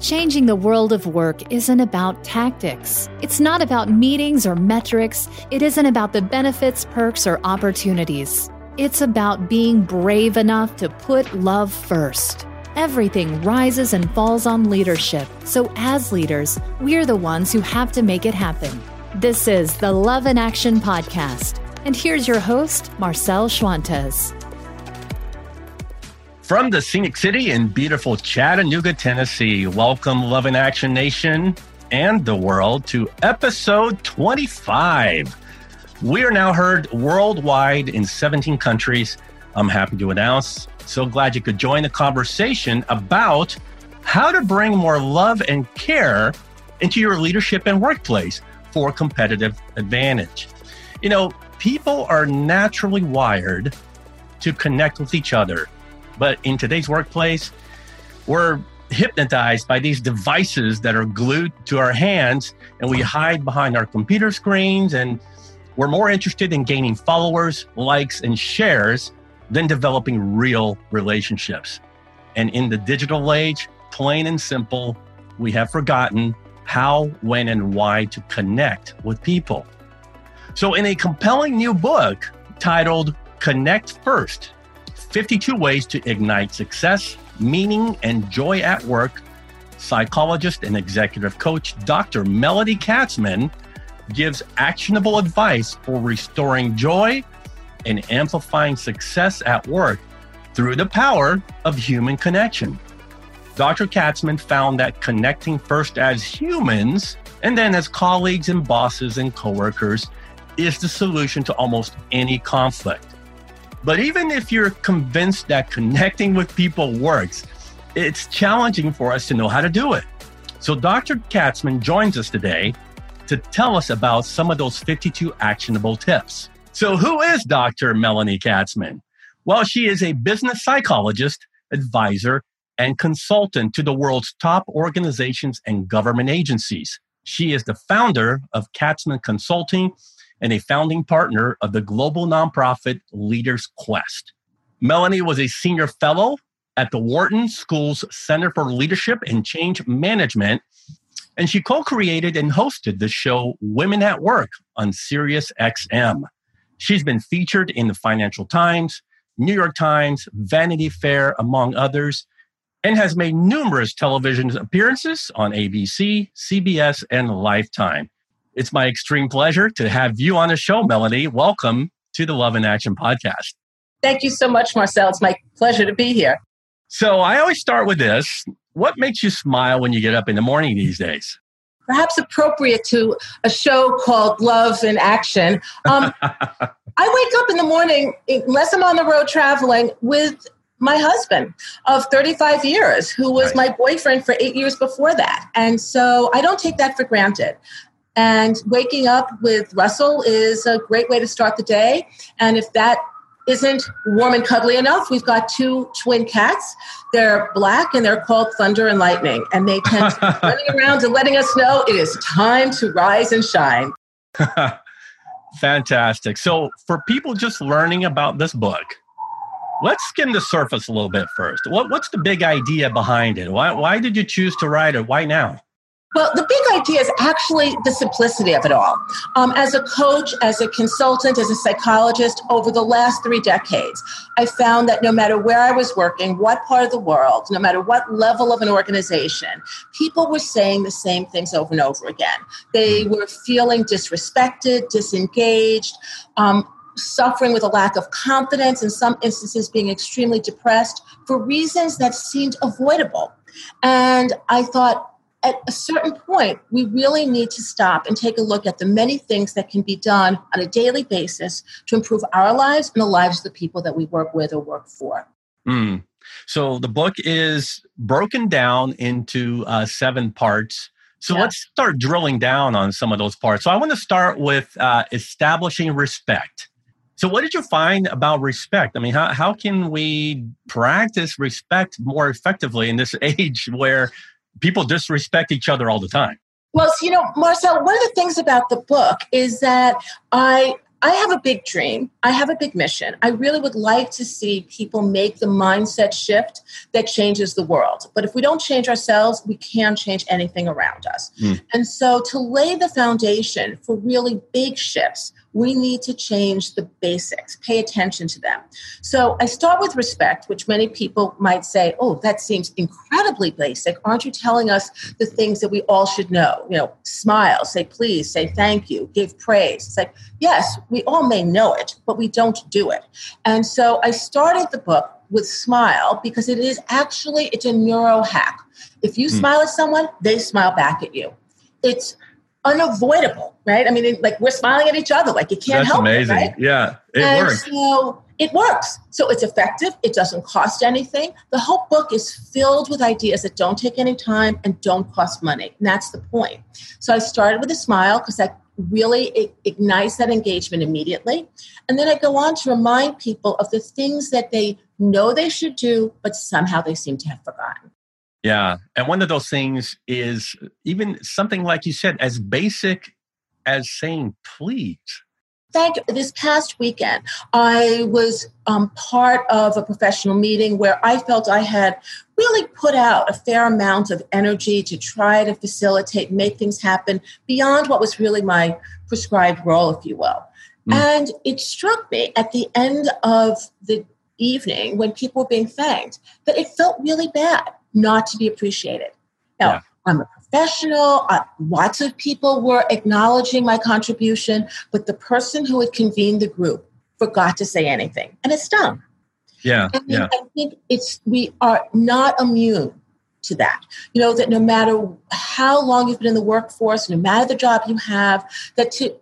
Changing the world of work isn't about tactics. It's not about meetings or metrics. It isn't about the benefits, perks, or opportunities. It's about being brave enough to put love first. Everything rises and falls on leadership. So, as leaders, we're the ones who have to make it happen. This is the Love in Action Podcast. And here's your host, Marcel Schwantes. From the scenic city in beautiful Chattanooga, Tennessee, welcome Love and Action Nation and the world to episode 25. We are now heard worldwide in 17 countries. I'm happy to announce. So glad you could join the conversation about how to bring more love and care into your leadership and workplace for competitive advantage. You know, people are naturally wired to connect with each other but in today's workplace, we're hypnotized by these devices that are glued to our hands and we hide behind our computer screens and we're more interested in gaining followers, likes, and shares than developing real relationships. And in the digital age, plain and simple, we have forgotten how, when, and why to connect with people. So, in a compelling new book titled Connect First 52 Ways to Ignite Success, Meaning, and Joy at Work, psychologist and executive coach Dr. Melanie Katzman gives actionable advice for restoring joy and amplifying success at work through the power of human connection. Dr. Katzman found that connecting first as humans and then as colleagues and bosses and coworkers is the solution to almost any conflict. But even if you're convinced that connecting with people works, it's challenging for us to know how to do it. So Dr. Katzman joins us today to tell us about some of those 52 actionable tips. So who is Dr. Melanie Katzman? Well, she is a business psychologist, advisor, and consultant to the world's top organizations and government agencies. She is the founder of Katzman Consulting and a founding partner of the global nonprofit Leaders Quest. Melanie was a senior fellow at the Wharton School's Center for Leadership and Change Management, and she co created and hosted the show Women at Work on Sirius XM. She's been featured in the Financial Times, New York Times, Vanity Fair, among others, and has made numerous television appearances on ABC, CBS, and Lifetime. It's my extreme pleasure to have you on the show, Melanie. Welcome to the Love in Action podcast. Thank you so much, Marcel. It's my pleasure to be here. So I always start with this. What makes you smile when you get up in the morning these days? Perhaps appropriate to a show called Love in Action. Um, I wake up in the morning, unless I'm on the road traveling, with my husband of 35 years, who was right. my boyfriend for eight years before that. And so I don't take that for granted. And waking up with Russell is a great way to start the day. And if that isn't warm and cuddly enough, we've got two twin cats. They're black and they're called Thunder and Lightning. And they tend to be running around and letting us know it is time to rise and shine. Fantastic. So, for people just learning about this book, let's skim the surface a little bit first. What, what's the big idea behind it? Why, why did you choose to write it? Why now? Well, the big idea is actually the simplicity of it all. Um, as a coach, as a consultant, as a psychologist, over the last three decades, I found that no matter where I was working, what part of the world, no matter what level of an organization, people were saying the same things over and over again. They were feeling disrespected, disengaged, um, suffering with a lack of confidence, in some instances, being extremely depressed for reasons that seemed avoidable. And I thought, at a certain point, we really need to stop and take a look at the many things that can be done on a daily basis to improve our lives and the lives of the people that we work with or work for. Mm. So the book is broken down into uh, seven parts. So yeah. let's start drilling down on some of those parts. So I want to start with uh, establishing respect. So, what did you find about respect? I mean, how, how can we practice respect more effectively in this age where people disrespect each other all the time. Well, you know, Marcel, one of the things about the book is that I I have a big dream. I have a big mission. I really would like to see people make the mindset shift that changes the world. But if we don't change ourselves, we can't change anything around us. Mm. And so, to lay the foundation for really big shifts, we need to change the basics, pay attention to them. So I start with respect, which many people might say, oh, that seems incredibly basic. Aren't you telling us the things that we all should know? You know, smile, say please, say thank you, give praise. It's like, yes, we all may know it, but we don't do it. And so I started the book with smile because it is actually it's a neuro hack. If you mm. smile at someone, they smile back at you. It's unavoidable, right? I mean, like we're smiling at each other, like you can't That's help amazing. it. Right? Yeah, it and works. So it works. So it's effective. It doesn't cost anything. The whole book is filled with ideas that don't take any time and don't cost money. And that's the point. So I started with a smile because that really ignites that engagement immediately. And then I go on to remind people of the things that they know they should do, but somehow they seem to have forgotten. Yeah. And one of those things is even something like you said, as basic as saying please. Thank you. This past weekend, I was um, part of a professional meeting where I felt I had really put out a fair amount of energy to try to facilitate, make things happen beyond what was really my prescribed role, if you will. Mm. And it struck me at the end of the evening when people were being thanked that it felt really bad not to be appreciated. Now, yeah. I'm a professional. Uh, lots of people were acknowledging my contribution, but the person who had convened the group forgot to say anything, and it stung. Yeah, I mean, yeah. I think it's we are not immune to that. You know that no matter how long you've been in the workforce, no matter the job you have, that to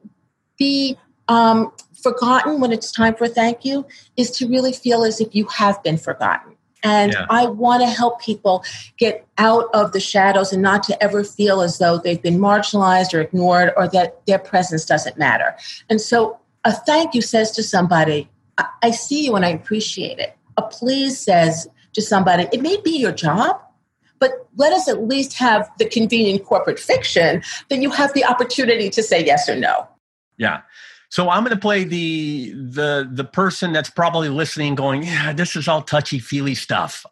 be um, forgotten when it's time for a thank you is to really feel as if you have been forgotten. And yeah. I want to help people get out of the shadows and not to ever feel as though they've been marginalized or ignored or that their presence doesn't matter. And so a thank you says to somebody, I, I see you and I appreciate it. A please says to somebody, it may be your job, but let us at least have the convenient corporate fiction that you have the opportunity to say yes or no. Yeah. So I'm going to play the the the person that's probably listening, going, "Yeah, this is all touchy feely stuff.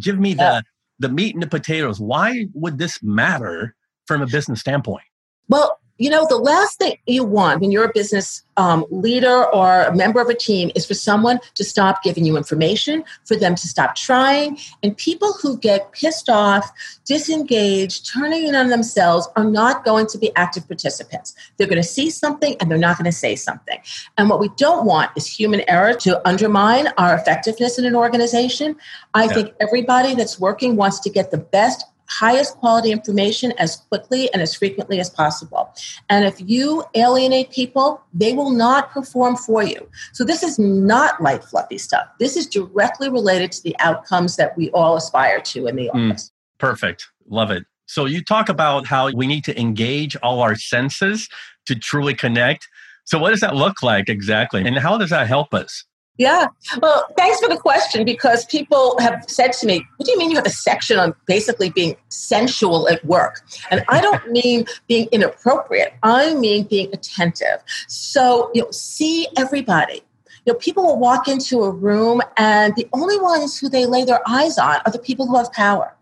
Give me the the meat and the potatoes. Why would this matter from a business standpoint?" Well, you know, the last thing you want when you're a business um, leader or a member of a team is for someone to stop giving you information, for them to stop trying. And people who get pissed off, disengaged, turning in on themselves are not going to be active participants. They're going to see something and they're not going to say something. And what we don't want is human error to undermine our effectiveness in an organization. I yeah. think everybody that's working wants to get the best highest quality information as quickly and as frequently as possible. And if you alienate people, they will not perform for you. So this is not light, fluffy stuff. This is directly related to the outcomes that we all aspire to in the mm, office. Mm, perfect. Love it. So you talk about how we need to engage all our senses to truly connect. So what does that look like exactly? And how does that help us? Yeah. Well, thanks for the question because people have said to me, What do you mean you have a section on basically being sensual at work? And I don't mean being inappropriate, I mean being attentive. So, you know, see everybody. You know, people will walk into a room and the only ones who they lay their eyes on are the people who have power.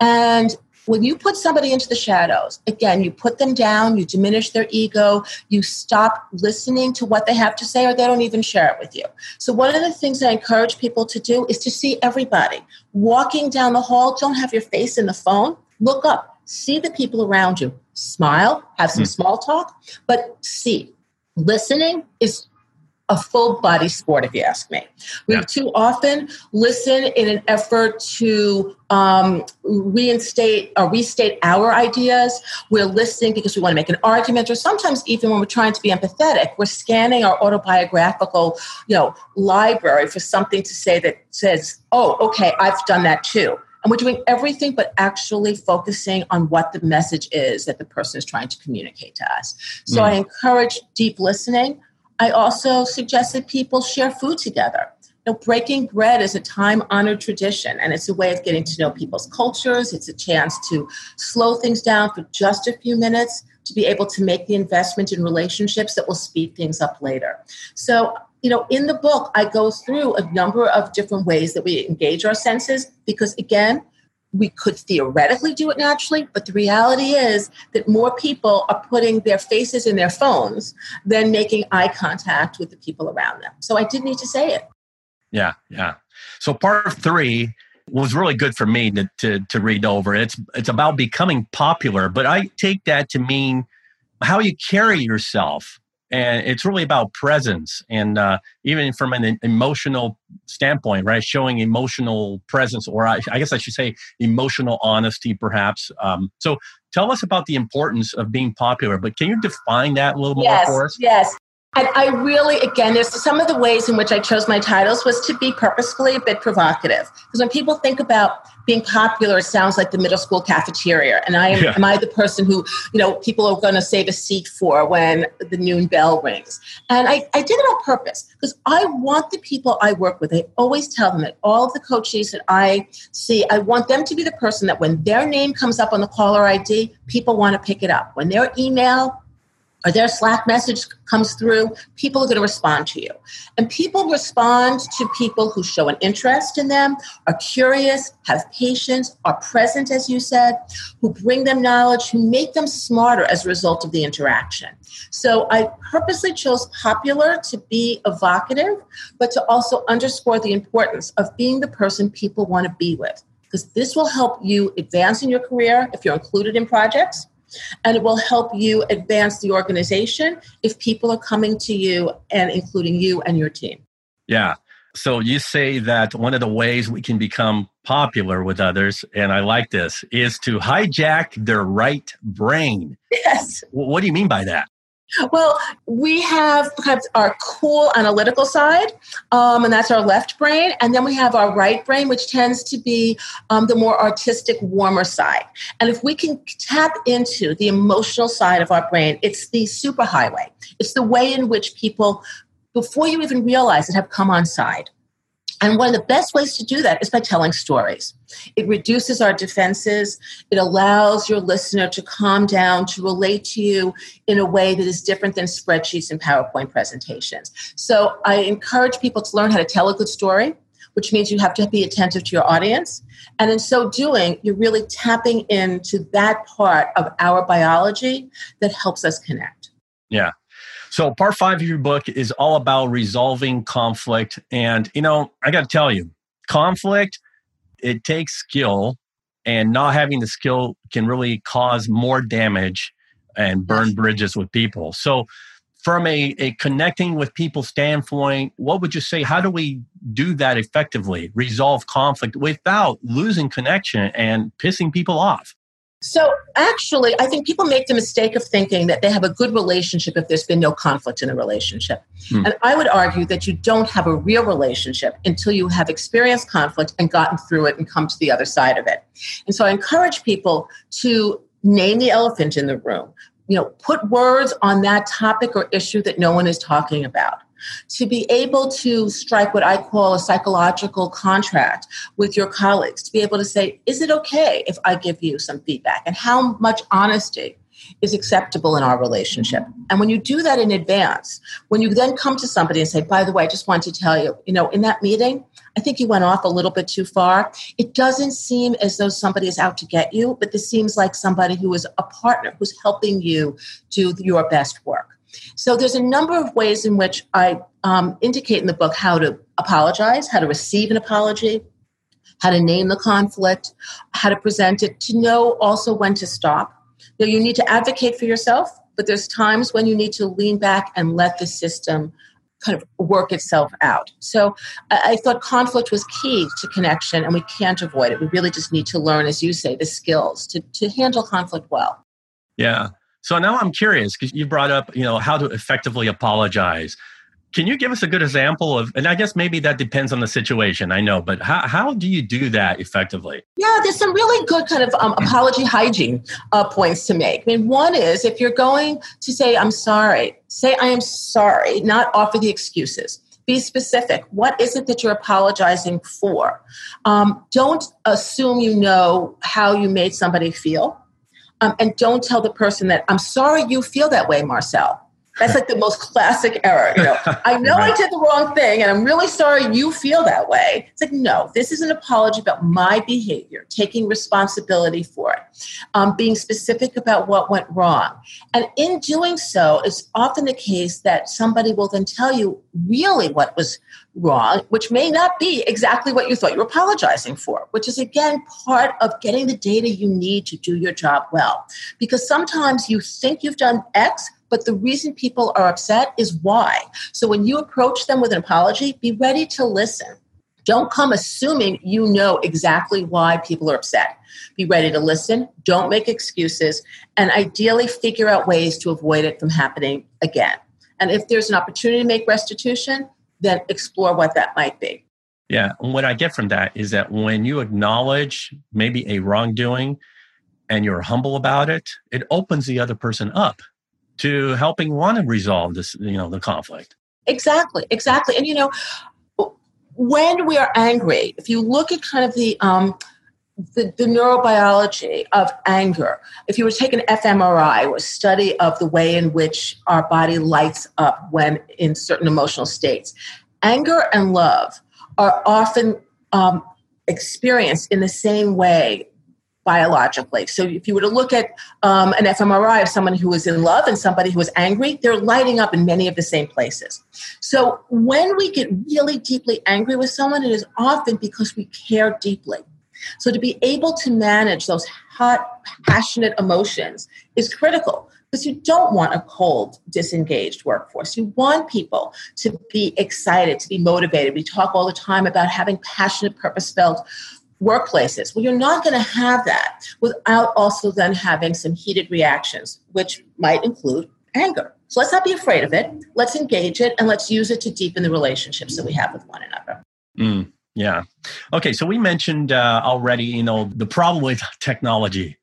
And when you put somebody into the shadows, again, you put them down, you diminish their ego, you stop listening to what they have to say, or they don't even share it with you. So, one of the things I encourage people to do is to see everybody. Walking down the hall, don't have your face in the phone, look up, see the people around you, smile, have some mm. small talk, but see. Listening is a full body sport, if you ask me. We yeah. too often listen in an effort to um, reinstate or restate our ideas. We're listening because we want to make an argument, or sometimes even when we're trying to be empathetic, we're scanning our autobiographical, you know, library for something to say that says, "Oh, okay, I've done that too." And we're doing everything but actually focusing on what the message is that the person is trying to communicate to us. So mm. I encourage deep listening I also suggested people share food together. You know, breaking bread is a time honored tradition, and it's a way of getting to know people's cultures. It's a chance to slow things down for just a few minutes, to be able to make the investment in relationships that will speed things up later. So, you know, in the book, I go through a number of different ways that we engage our senses because, again, we could theoretically do it naturally, but the reality is that more people are putting their faces in their phones than making eye contact with the people around them. So I did need to say it. Yeah, yeah. So part three was really good for me to, to, to read over. It's it's about becoming popular, but I take that to mean how you carry yourself and it's really about presence and uh, even from an emotional standpoint right showing emotional presence or I, I guess i should say emotional honesty perhaps um, so tell us about the importance of being popular but can you define that a little yes, more for us? yes and I really, again, there's some of the ways in which I chose my titles was to be purposefully a bit provocative. Because when people think about being popular, it sounds like the middle school cafeteria. And I am, yeah. am I the person who, you know, people are going to save a seat for when the noon bell rings? And I, I did it on purpose because I want the people I work with, I always tell them that all of the coaches that I see, I want them to be the person that when their name comes up on the caller ID, people want to pick it up. When their email or their Slack message comes through, people are going to respond to you. And people respond to people who show an interest in them, are curious, have patience, are present, as you said, who bring them knowledge, who make them smarter as a result of the interaction. So I purposely chose popular to be evocative, but to also underscore the importance of being the person people want to be with. Because this will help you advance in your career if you're included in projects and it will help you advance the organization if people are coming to you and including you and your team. Yeah. So you say that one of the ways we can become popular with others, and I like this, is to hijack their right brain. Yes. What do you mean by that? Well, we have perhaps our cool analytical side, um, and that's our left brain. And then we have our right brain, which tends to be um, the more artistic, warmer side. And if we can tap into the emotional side of our brain, it's the superhighway. It's the way in which people, before you even realize it, have come on side. And one of the best ways to do that is by telling stories. It reduces our defenses. It allows your listener to calm down, to relate to you in a way that is different than spreadsheets and PowerPoint presentations. So I encourage people to learn how to tell a good story, which means you have to be attentive to your audience. And in so doing, you're really tapping into that part of our biology that helps us connect. Yeah. So, part five of your book is all about resolving conflict. And, you know, I got to tell you, conflict, it takes skill, and not having the skill can really cause more damage and burn bridges with people. So, from a, a connecting with people standpoint, what would you say? How do we do that effectively? Resolve conflict without losing connection and pissing people off? So, actually, I think people make the mistake of thinking that they have a good relationship if there's been no conflict in a relationship. Hmm. And I would argue that you don't have a real relationship until you have experienced conflict and gotten through it and come to the other side of it. And so, I encourage people to name the elephant in the room. You know, put words on that topic or issue that no one is talking about to be able to strike what I call a psychological contract with your colleagues, to be able to say, is it okay if I give you some feedback? And how much honesty is acceptable in our relationship. And when you do that in advance, when you then come to somebody and say, by the way, I just want to tell you, you know, in that meeting, I think you went off a little bit too far. It doesn't seem as though somebody is out to get you, but this seems like somebody who is a partner who's helping you do your best work. So there's a number of ways in which I um, indicate in the book how to apologize, how to receive an apology, how to name the conflict, how to present it, to know also when to stop. You, know, you need to advocate for yourself, but there's times when you need to lean back and let the system kind of work itself out. So I, thought conflict was key to connection, and we can't avoid it. We really just need to learn, as you say, the skills to, to handle conflict well. Yeah. So now I'm curious because you brought up, you know, how to effectively apologize. Can you give us a good example of, and I guess maybe that depends on the situation, I know, but how, how do you do that effectively? Yeah, there's some really good kind of um, apology hygiene uh, points to make. I mean, one is if you're going to say, I'm sorry, say, I am sorry, not offer the excuses. Be specific. What is it that you're apologizing for? Um, don't assume you know how you made somebody feel Um, and don't tell the person that, I'm sorry you feel that way, Marcel. That's like the most classic error. You know, I know right. I did the wrong thing and I'm really sorry you feel that way. It's like, no, this is an apology about my behavior, taking responsibility for it, um, being specific about what went wrong. And in doing so, it's often the case that somebody will then tell you really what was wrong, which may not be exactly what you thought you were apologizing for, which is again part of getting the data you need to do your job well. Because sometimes you think you've done X, but the reason people are upset is why. So when you approach them with an apology, be ready to listen. Don't come assuming you know exactly why people are upset. Be ready to listen, don't make excuses, and ideally figure out ways to avoid it from happening again. And if there's an opportunity to make restitution, then explore what that might be. Yeah. And what I get from that is that when you acknowledge maybe a wrongdoing and you're humble about it, it opens the other person up to helping want to resolve this, you know, the conflict. Exactly, exactly. And you know, when we are angry, if you look at kind of the um, the, the, neurobiology of anger, if you were to take an fMRI a study of the way in which our body lights up when in certain emotional states, anger and love are often um, experienced in the same way biologically. So if you were to look at um, an fMRI of someone who is in love and somebody who is angry, they're lighting up in many of the same places. So when we get really deeply angry with someone, it is often because we care deeply. So to be able to manage those hot, passionate emotions is critical because you don't want a cold, disengaged workforce. You want people to be excited, to be motivated. We talk all the time about having passionate, purpose filled workplaces. Well, you're not going to have that without also then having some heated reactions, which might include anger. So let's not be afraid of it. Let's engage it and let's use it to deepen the relationships that we have with one another. Mm, yeah. Okay. So we mentioned uh, already, you know, the problem with technology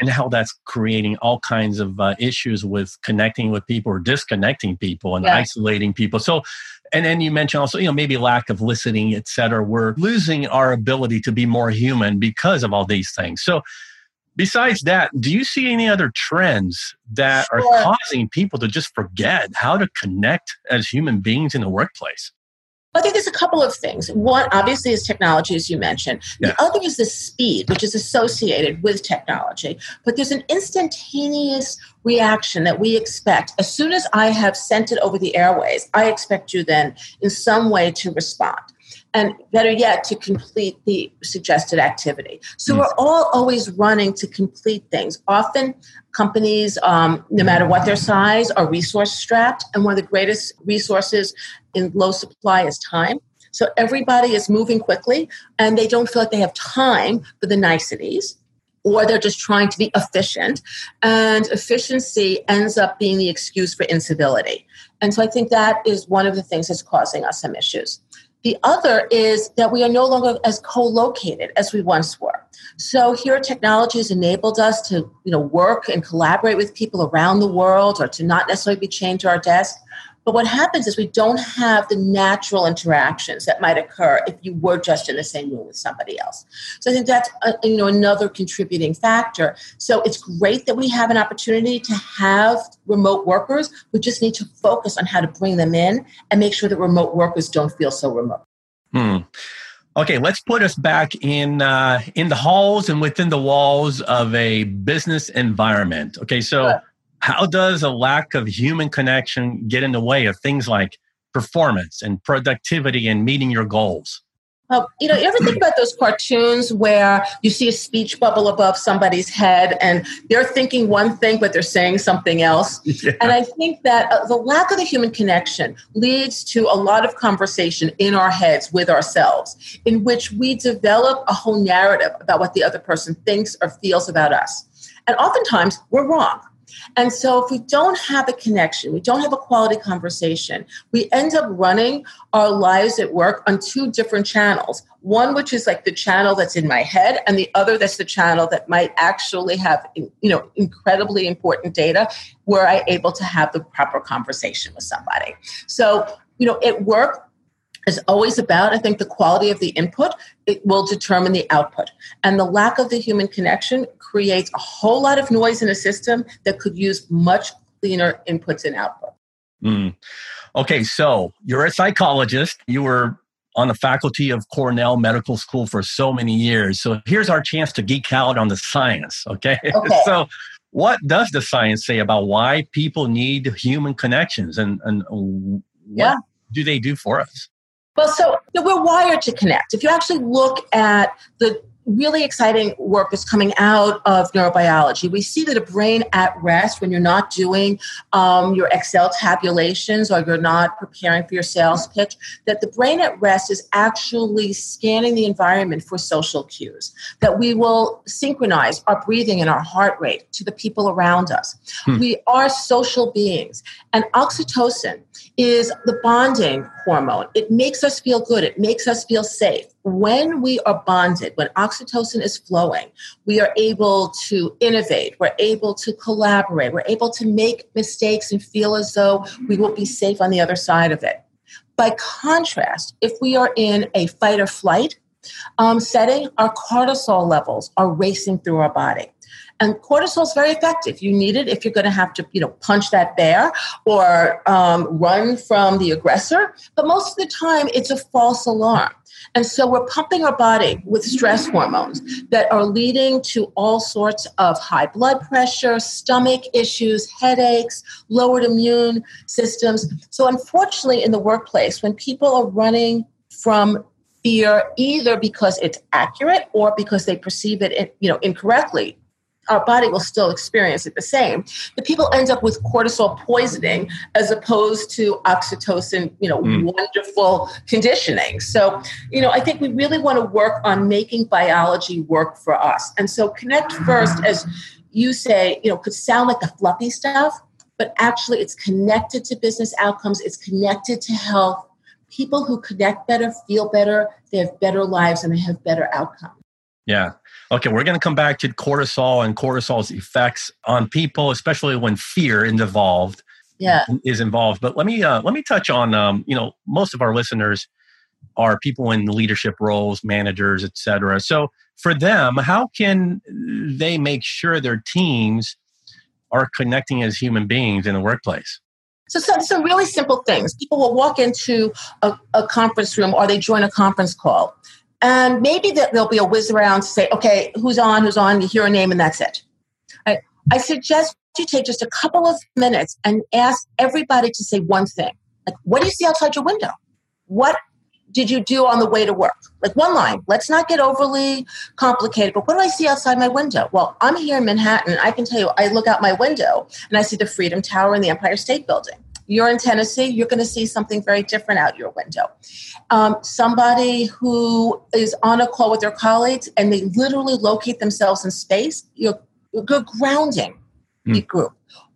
and how that's creating all kinds of uh, issues with connecting with people or disconnecting people and isolating people. So and then you mentioned also, you know, maybe lack of listening, et cetera. We're losing our ability to be more human because of all these things. So, besides that, do you see any other trends that sure. are causing people to just forget how to connect as human beings in the workplace? I think there's a couple of things. One, obviously, is technology, as you mentioned. Yeah. The other is the speed, which is associated with technology. But there's an instantaneous reaction that we expect. As soon as I have sent it over the airways, I expect you then in some way to respond and better yet, to complete the suggested activity. So mm. we're all always running to complete things. Often, companies, um, no matter what their size, are resource strapped, and one of the greatest resources in low supply is time. So everybody is moving quickly, and they don't feel like they have time for the niceties or they're just trying to be efficient. And efficiency ends up being the excuse for incivility. And so I think that is one of the things that's causing us some issues. The other is that we are no longer as co-located as we once were. So here technology has enabled us to, you know, work and collaborate with people around the world or to not necessarily be chained to our desk. But what happens is we don't have the natural interactions that might occur if you were just in the same room with somebody else. So I think that's a, uh, you know another contributing factor. So it's great that we have an opportunity to have remote workers. We just need to focus on how to bring them in and make sure that remote workers don't feel so remote. Hmm. Okay, let's put us back in uh, in the halls and within the walls of a business environment. Okay, so. Sure how does a lack of human connection get in the way of things like performance and productivity and meeting your goals? Well, you know, you ever think about those cartoons where you see a speech bubble above somebody's head and they're thinking one thing, but they're saying something else? Yeah. And I think that uh, the lack of the human connection leads to a lot of conversation in our heads with ourselves, in which we develop a whole narrative about what the other person thinks or feels about us. And oftentimes we're wrong. And so, if we don't have a connection, we don't have a quality conversation, we end up running our lives at work on two different channels. One, which is like the channel that's in my head, and the other that's the channel that might actually have, you know, incredibly important data where I'm able to have the proper conversation with somebody. So, you know, at work, is always about, I think, the quality of the input. It will determine the output. And the lack of the human connection creates a whole lot of noise in a system that could use much cleaner inputs and output. Mm. Okay, so you're a psychologist. You were on the faculty of Cornell Medical School for so many years. So here's our chance to geek out on the science. Okay. okay. so, what does the science say about why people need human connections and, and what yeah. do they do for us? Well, so you know, we're wired to connect. If you actually look at the really exciting work that's coming out of neurobiology. We see that a brain at rest, when you're not doing um, your Excel tabulations or you're not preparing for your sales pitch, that the brain at rest is actually scanning the environment for social cues, that we will synchronize our breathing and our heart rate to the people around us. Hmm. We are social beings, and oxytocin is the bonding hormone. It makes us feel good, it makes us feel safe. When we are bonded, when oxytocin is flowing, we are able to innovate, we're able to collaborate, we're able to make mistakes and feel as though we will be safe on the other side of it. By contrast, if we are in a fight or flight um, setting, our cortisol levels are racing through our body. And cortisol is very effective. You need it if you're going to have to, you know, punch that bear or um, run from the aggressor. But most of the time, it's a false alarm. And so we're pumping our body with stress hormones that are leading to all sorts of high blood pressure, stomach issues, headaches, lowered immune systems. So unfortunately, in the workplace, when people are running from fear either because it's accurate or because they perceive it you know incorrectly our body will still experience it the same. But people end up with cortisol poisoning as opposed to oxytocin, you know, mm. wonderful conditioning. So, you know, I think we really want to work on making biology work for us. And so connect first, as you say, you know, could sound like the fluffy stuff, but actually it's connected to business outcomes, it's connected to health. People who connect better feel better, they have better lives and they have better outcomes. Yeah. Okay, we're going to come back to cortisol and cortisol's effects on people, especially when fear is involved. Yeah, is involved. But let me uh, let me touch on um, you know most of our listeners are people in leadership roles, managers, etc. So for them, how can they make sure their teams are connecting as human beings in the workplace? So some, some really simple things. People will walk into a, a conference room or they join a conference call and maybe there'll be a whiz around to say, okay, who's on, who's on, you hear a name and that's it. I, I suggest you take just a couple of minutes and ask everybody to say one thing. Like, what do you see outside your window? What did you do on the way to work? Like one line. Let's not get overly complicated, but what do I see outside my window? Well, I'm here in Manhattan. I can tell you, I look out my window and I see the Freedom Tower and the Empire State Building you're in Tennessee, you're going to see something very different out your window. Um, somebody who is on a call with their colleagues and they literally locate themselves in space, you're, you're grounding mm. group.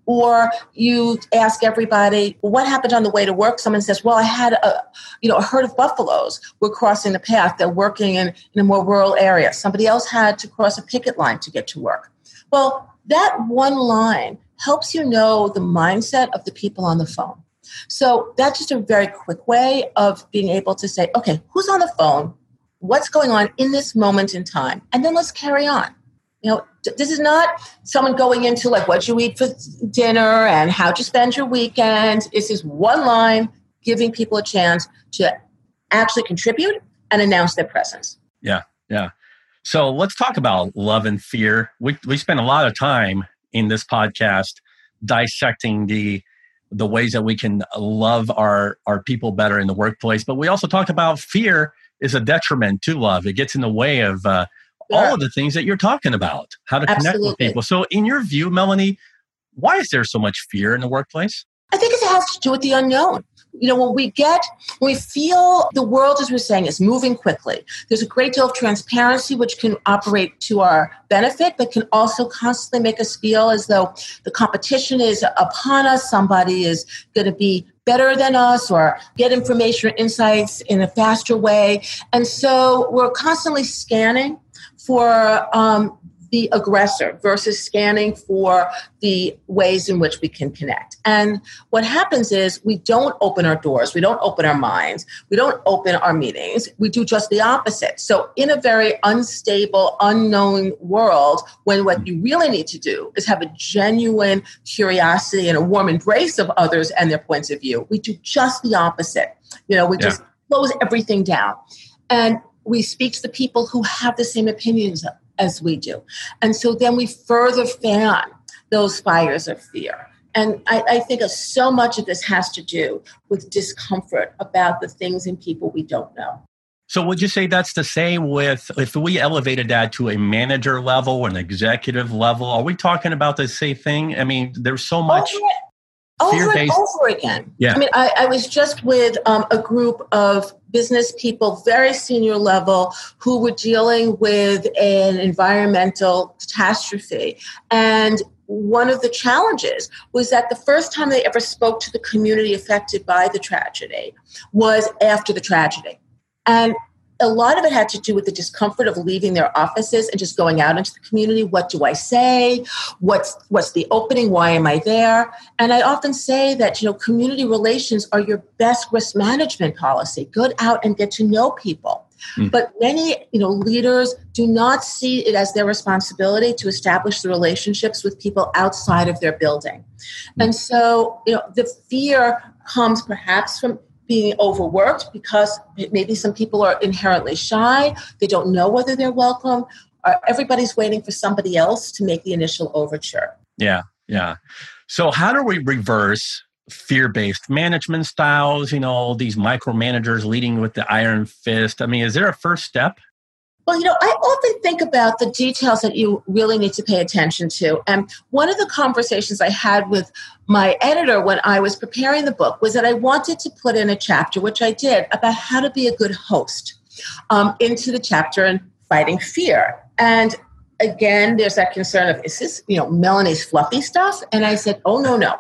Or you ask everybody, what happened on the way to work? Someone says, well, I had a, you know, a herd of buffaloes were crossing the path. They're working in, in a more rural area. Somebody else had to cross a picket line to get to work. Well, that one line helps you know the mindset of the people on the phone. So that's just a very quick way of being able to say, okay, who's on the phone? What's going on in this moment in time? And then let's carry on. You know, this is not someone going into like what you eat for dinner and how to spend your weekend. This is one line giving people a chance to actually contribute and announce their presence. Yeah, yeah. So let's talk about love and fear. We we spend a lot of time in this podcast dissecting the the ways that we can love our our people better in the workplace. But we also talked about fear is a detriment to love. It gets in the way of uh, sure. all of the things that you're talking about how to connect with people. So in your view melanie why is there so much fear in the workplace? I think it has to do with the unknown you know, when we get, when we feel the world, as we're saying, is moving quickly, there's a great deal of transparency which can operate to our benefit, but can also constantly make us feel as though the competition is upon us. Somebody is going to be better than us or get information or insights in a faster way. And so we're constantly scanning for um, the aggressor versus scanning for the ways in which we can connect. And what happens is we don't open our doors, we don't open our minds, we don't open our meetings, we do just the opposite. So, in a very unstable, unknown world, when what you really need to do is have a genuine curiosity and a warm embrace of others and their points of view, we do just the opposite. You know, we yeah. just close everything down. And we speak to the people who have the same opinions as we do. And so then we further fan those fires of fear. And I, I think so much of this has to do with discomfort about the things and people we don't know. So would you say that's the same with if we elevated that to a manager level or an executive level? Are we talking about the same thing? I mean, there's so much oh, over and over again. Yeah. I mean, I, I was just with um, a group of business people, very senior level, who were dealing with an environmental catastrophe. And one of the challenges was that the first time they ever spoke to the community affected by the tragedy was after the tragedy. And a lot of it had to do with the discomfort of leaving their offices and just going out into the community. What do I say? What's what's the opening? Why am I there? And I often say that you know community relations are your best risk management policy. Go out and get to know people. Mm. But many, you know, leaders do not see it as their responsibility to establish the relationships with people outside of their building. Mm. And so, you know, the fear comes perhaps from being overworked because maybe some people are inherently shy, they don't know whether they're welcome, or everybody's waiting for somebody else to make the initial overture. Yeah, yeah. So, how do we reverse fear based management styles? You know, these micromanagers leading with the iron fist. I mean, is there a first step? Well, you know, I often think about the details that you really need to pay attention to. And one of the conversations I had with my editor when I was preparing the book was that I wanted to put in a chapter, which I did, about how to be a good host um, into the chapter and fighting fear. And again, there's that concern of, is this, you know, Melanie's fluffy stuff? And I said, oh, no, no.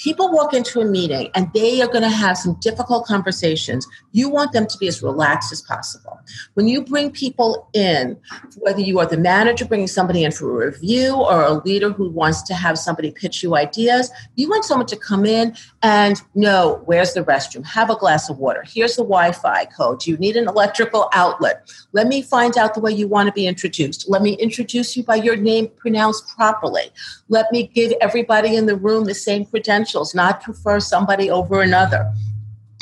People walk into a meeting and they are going to have some difficult conversations. You want them to be as relaxed as possible. When you bring people in, whether you are the manager bringing somebody in for a review or a leader who wants to have somebody pitch you ideas, you want someone to come in and know where's the restroom, have a glass of water, here's the Wi Fi code. You need an electrical outlet? Let me find out the way you want to be introduced. Let me introduce you by your name pronounced properly. Let me give everybody in the room the same credentials, not prefer somebody over another.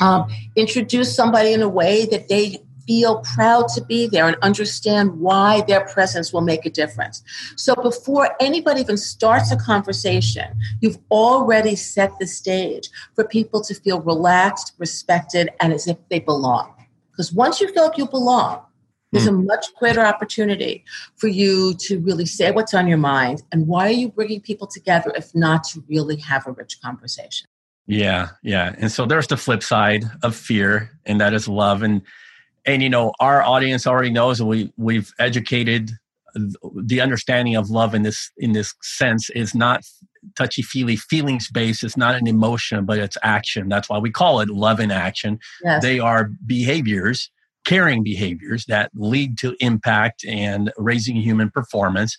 Um, introduce somebody in a way that they feel proud to be there and understand why their presence will make a difference. So before anybody even starts a conversation, you've already set the stage for people to feel relaxed, respected, and as if they belong. Because once you feel like you belong, there's a hmm. much greater opportunity for you to really say what's on your mind and why are you bringing people together if not to really have a rich conversation. Yeah, yeah. And so there's the flip side of fear, and that is love. And and you know, our audience already knows, and we we've educated the understanding of love in this in this sense is not touchy feely feelings based it's not an emotion but it's action that's why we call it love in action yes. they are behaviors caring behaviors that lead to impact and raising human performance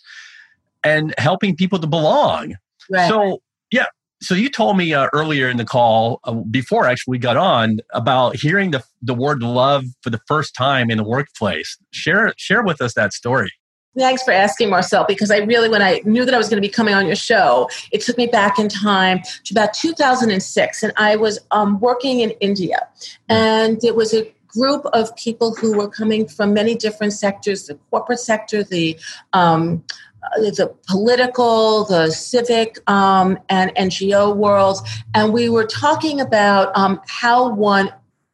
and helping people to belong. Right. So, yeah. So you told me uh, earlier in the call, uh, before actually we got on, about hearing the the word love for the first time in the workplace. Share share with us that story. Thanks for asking, Marcel, because I really, when I knew that I was going to be coming on your show, it took me back in time to about 2006. And I was um, working in India. And it was a group of people who were coming from many different sectors the corporate sector, the um, uh, the political, the civic, um, and NGO worlds, and we were talking about um, how one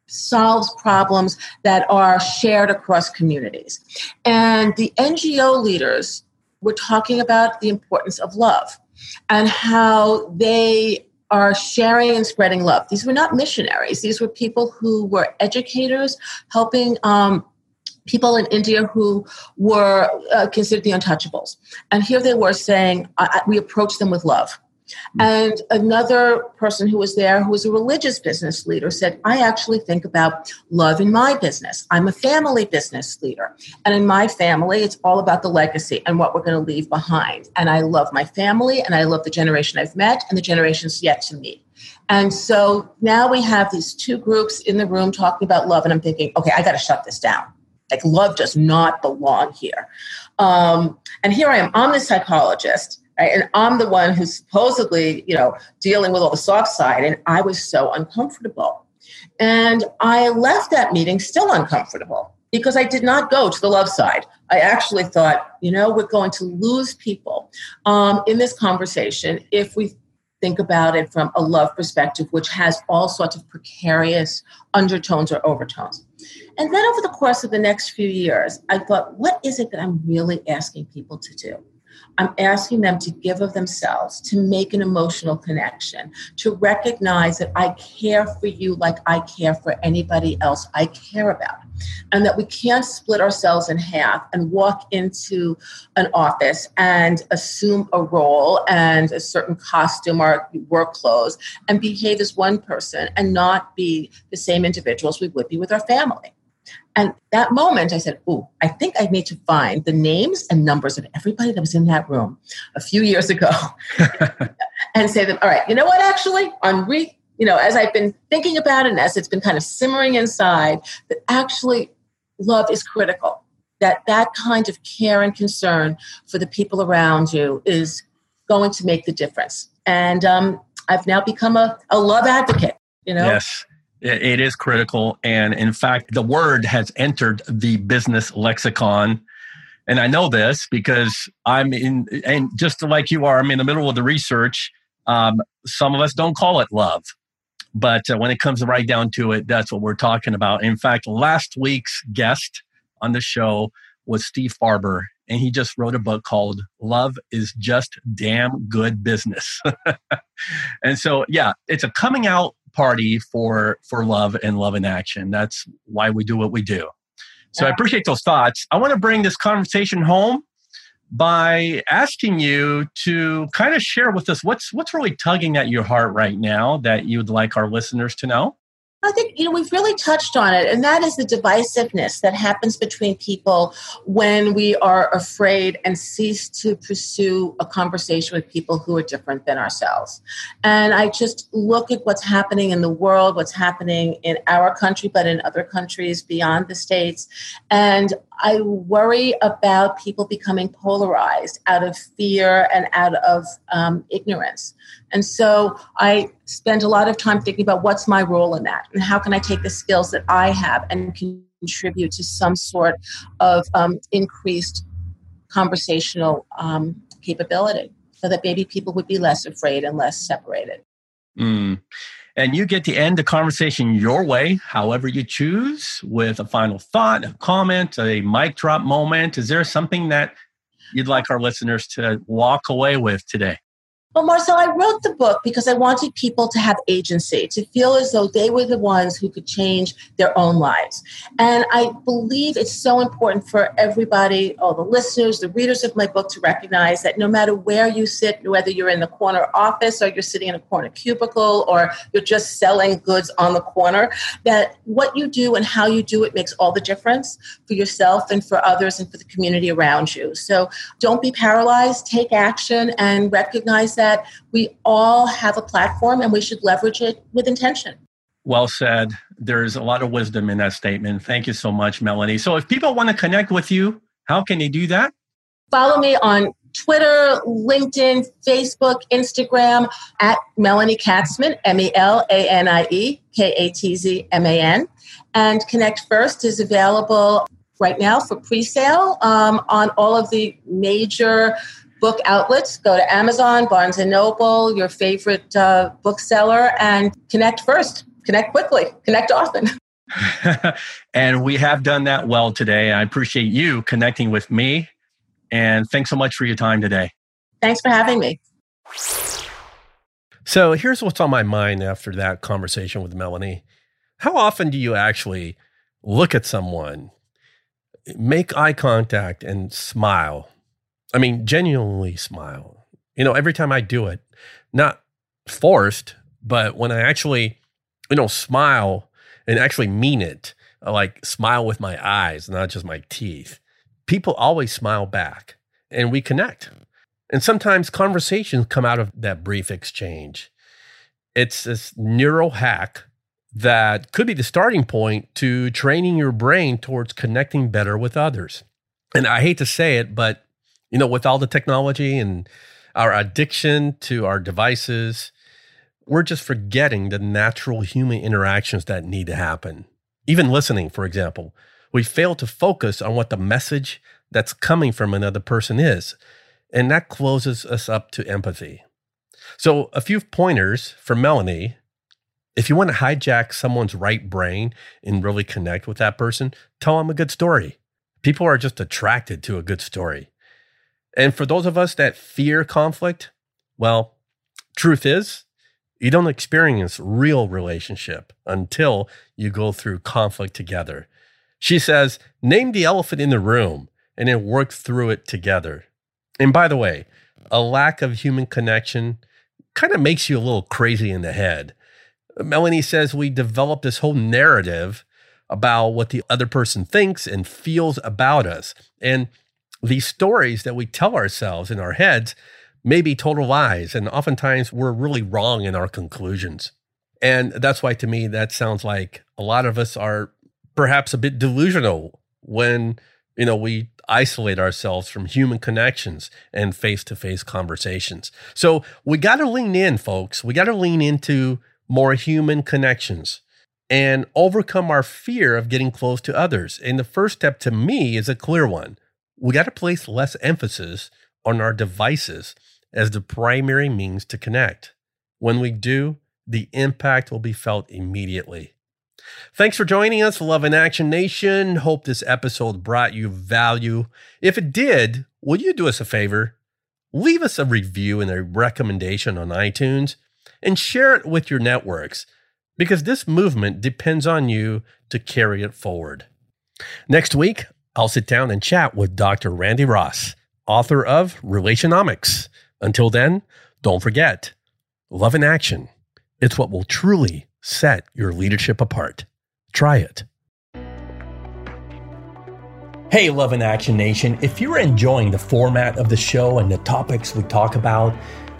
solves problems that are shared across communities. And the NGO leaders were talking about the importance of love and how they are sharing and spreading love. These were not missionaries. These were people who were educators, helping um, people in India who were uh, considered the untouchables. And here they were saying, I, I, we approach them with love. Mm-hmm. And another person who was there, who was a religious business leader, said, I actually think about love in my business. I'm a family business leader. And in my family, it's all about the legacy and what we're going to leave behind. And I love my family and I love the generation I've met and the generations yet to meet. And so now we have these two groups in the room talking about love. And I'm thinking, okay, I got to shut this down. Like, love does not belong here. Um, and here I am, I'm the psychologist Right? And I'm the one who's supposedly, you know, dealing with all the soft side. And I was so uncomfortable. And I left that meeting still uncomfortable because I did not go to the love side. I actually thought, you know, we're going to lose people um, in this conversation if we think about it from a love perspective, which has all sorts of precarious undertones or overtones. And then over the course of the next few years, I thought, what is it that I'm really asking people to do? I'm asking them to give of themselves, to make an emotional connection, to recognize that I care for you like I care for anybody else I care about. And that we can't split ourselves in half and walk into an office and assume a role and a certain costume or work clothes and behave as one person and not be the same individuals we would be with our family. And that moment, I said, Oh, I think I need to find the names and numbers of everybody that was in that room a few years ago and say that, all right, you know what, actually, on re, you know, as I've been thinking about it and as it's been kind of simmering inside, that actually love is critical. That that kind of care and concern for the people around you is going to make the difference. And um, I've now become a, a love advocate, you know? Yes. It is critical. And in fact, the word has entered the business lexicon. And I know this because I'm in, and just like you are, I'm in the middle of the research. Um, some of us don't call it love. But uh, when it comes right down to it, that's what we're talking about. In fact, last week's guest on the show was Steve Farber, and he just wrote a book called Love is Just Damn Good Business. and so, yeah, it's a coming out party for for love and love in action. That's why we do what we do. So yeah. I appreciate those thoughts. I want to bring this conversation home by asking you to kind of share with us what's what's really tugging at your heart right now that you'd like our listeners to know. I think, you know, we've really touched on it, and that is the divisiveness that happens between people when we are afraid and cease to pursue a conversation with people who are different than ourselves. And I just look at what's happening in the world, what's happening in our country, but in other countries beyond the States. And I worry about people becoming polarized out of fear and out of um, ignorance. And so I spend a lot of time thinking about what's my role in that and how can I take the skills that I have and contribute to some sort of um, increased conversational um, capability so that maybe people would be less afraid and less separated. Mm. And you get to end the conversation your way, however you choose, with a final thought, a comment, a mic drop moment. Is there something that you'd like our listeners to walk away with today? Well, Marcel, I wrote the book because I wanted people to have agency, to feel as though they were the ones who could change their own lives. And I believe it's so important for everybody, all the listeners, the readers of my book, to recognize that no matter where you sit, whether you're in the corner office or you're sitting in a corner cubicle or you're just selling goods on the corner, that what you do and how you do it makes all the difference for yourself and for others and for the community around you. So don't be paralyzed, take action, and recognize that we all have a platform and we should leverage it with intention. Well said. There's a lot of wisdom in that statement. Thank you so much, Melanie. So, if people want to connect with you, how can they do that? Follow me on Twitter, LinkedIn, Facebook, Instagram at Melanie Katzman, M E L A N I E K A T Z M A N. And Connect First is available right now for pre sale um, on all of the major book outlets. Go to Amazon, Barnes and Noble, your favorite uh, bookseller, and connect first. Connect quickly. Connect often. and we have done that well today. I appreciate you connecting with me. And thanks so much for your time today. Thanks for having me. So here's what's on my mind after that conversation with Melanie. How often do you actually look at someone, make eye contact, and smile I mean, genuinely smile. You know, every time I do it, not forced, but when I actually, you know, smile and actually mean it, I like smile with my eyes, not just my teeth, people always smile back and we connect. And sometimes conversations come out of that brief exchange. It's this neural hack that could be the starting point to training your brain towards connecting better with others. And I hate to say it, but you know, with all the technology and our addiction to our devices, we're just forgetting the natural human interactions that need to happen. Even listening, for example, we fail to focus on what the message that's coming from another person is. And that closes us up to empathy. So, a few pointers for Melanie. If you want to hijack someone's right brain and really connect with that person, tell them a good story. People are just attracted to a good story. And for those of us that fear conflict, well, truth is, you don't experience real relationship until you go through conflict together. She says, name the elephant in the room and then work through it together. And by the way, a lack of human connection kind of makes you a little crazy in the head. Melanie says we develop this whole narrative about what the other person thinks and feels about us. And these stories that we tell ourselves in our heads may be total lies. And oftentimes we're really wrong in our conclusions. And that's why, to me, that sounds like a lot of us are perhaps a bit delusional when, you know, we isolate ourselves from human connections and face to face conversations. So we got to lean in, folks. We got to lean into more human connections and overcome our fear of getting close to others. And the first step to me is a clear one. We got to place less emphasis on our devices as the primary means to connect. When we do, the impact will be felt immediately. Thanks for joining us, Love in Action Nation. Hope this episode brought you value. If it did, will you do us a favor? Leave us a review and a recommendation on iTunes and share it with your networks because this movement depends on you to carry it forward. Next week, I'll sit down and chat with Dr. Randy Ross, author of Relationomics. Until then, don't forget love in action. It's what will truly set your leadership apart. Try it. Hey, Love in Action Nation. If you're enjoying the format of the show and the topics we talk about,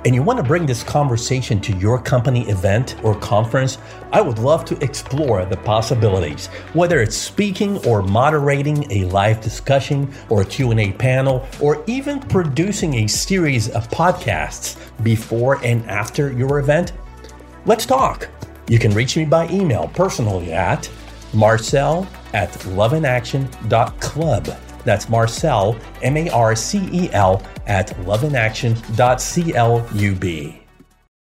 and you want to bring this conversation to your company event or conference, I would love to explore the possibilities. Whether it's speaking or moderating a live discussion or a Q&A panel or even producing a series of podcasts before and after your event, let's talk. You can reach me by email personally at marcel at loveinaction.club. That's Marcel, M A R C E L, at loveinaction.club.